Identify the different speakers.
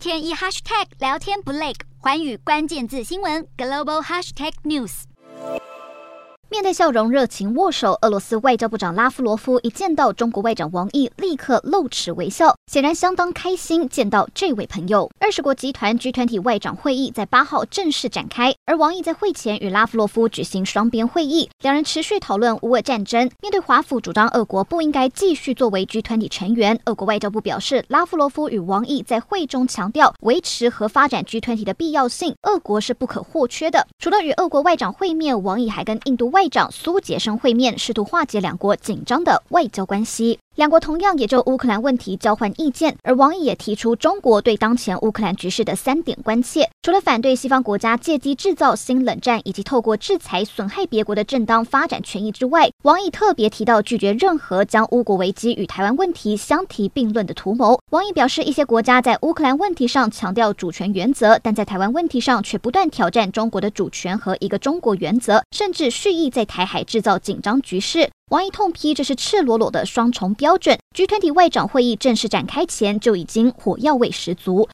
Speaker 1: 天一 hashtag 聊天不累，环宇关键字新闻 global hashtag news。面对笑容、热情握手，俄罗斯外交部长拉夫罗夫一见到中国外长王毅，立刻露齿微笑，显然相当开心见到这位朋友。二十国集团 G 团体外长会议在八号正式展开，而王毅在会前与拉夫罗夫举行双边会议，两人持续讨论乌俄战争。面对华府主张俄国不应该继续作为 G 团体成员，俄国外交部表示，拉夫罗夫与王毅在会中强调维持和发展 G 团体的必要性，俄国是不可或缺的。除了与俄国外长会面，王毅还跟印度。外长苏杰生会面，试图化解两国紧张的外交关系。两国同样也就乌克兰问题交换意见，而王毅也提出中国对当前乌克兰局势的三点关切，除了反对西方国家借机制造新冷战，以及透过制裁损害别国的正当发展权益之外，王毅特别提到拒绝任何将乌国危机与台湾问题相提并论的图谋。王毅表示，一些国家在乌克兰问题上强调主权原则，但在台湾问题上却不断挑战中国的主权和一个中国原则，甚至蓄意在台海制造紧张局势。王毅痛批这是赤裸裸的双重标准。G 团体外长会议正式展开前就已经火药味十足。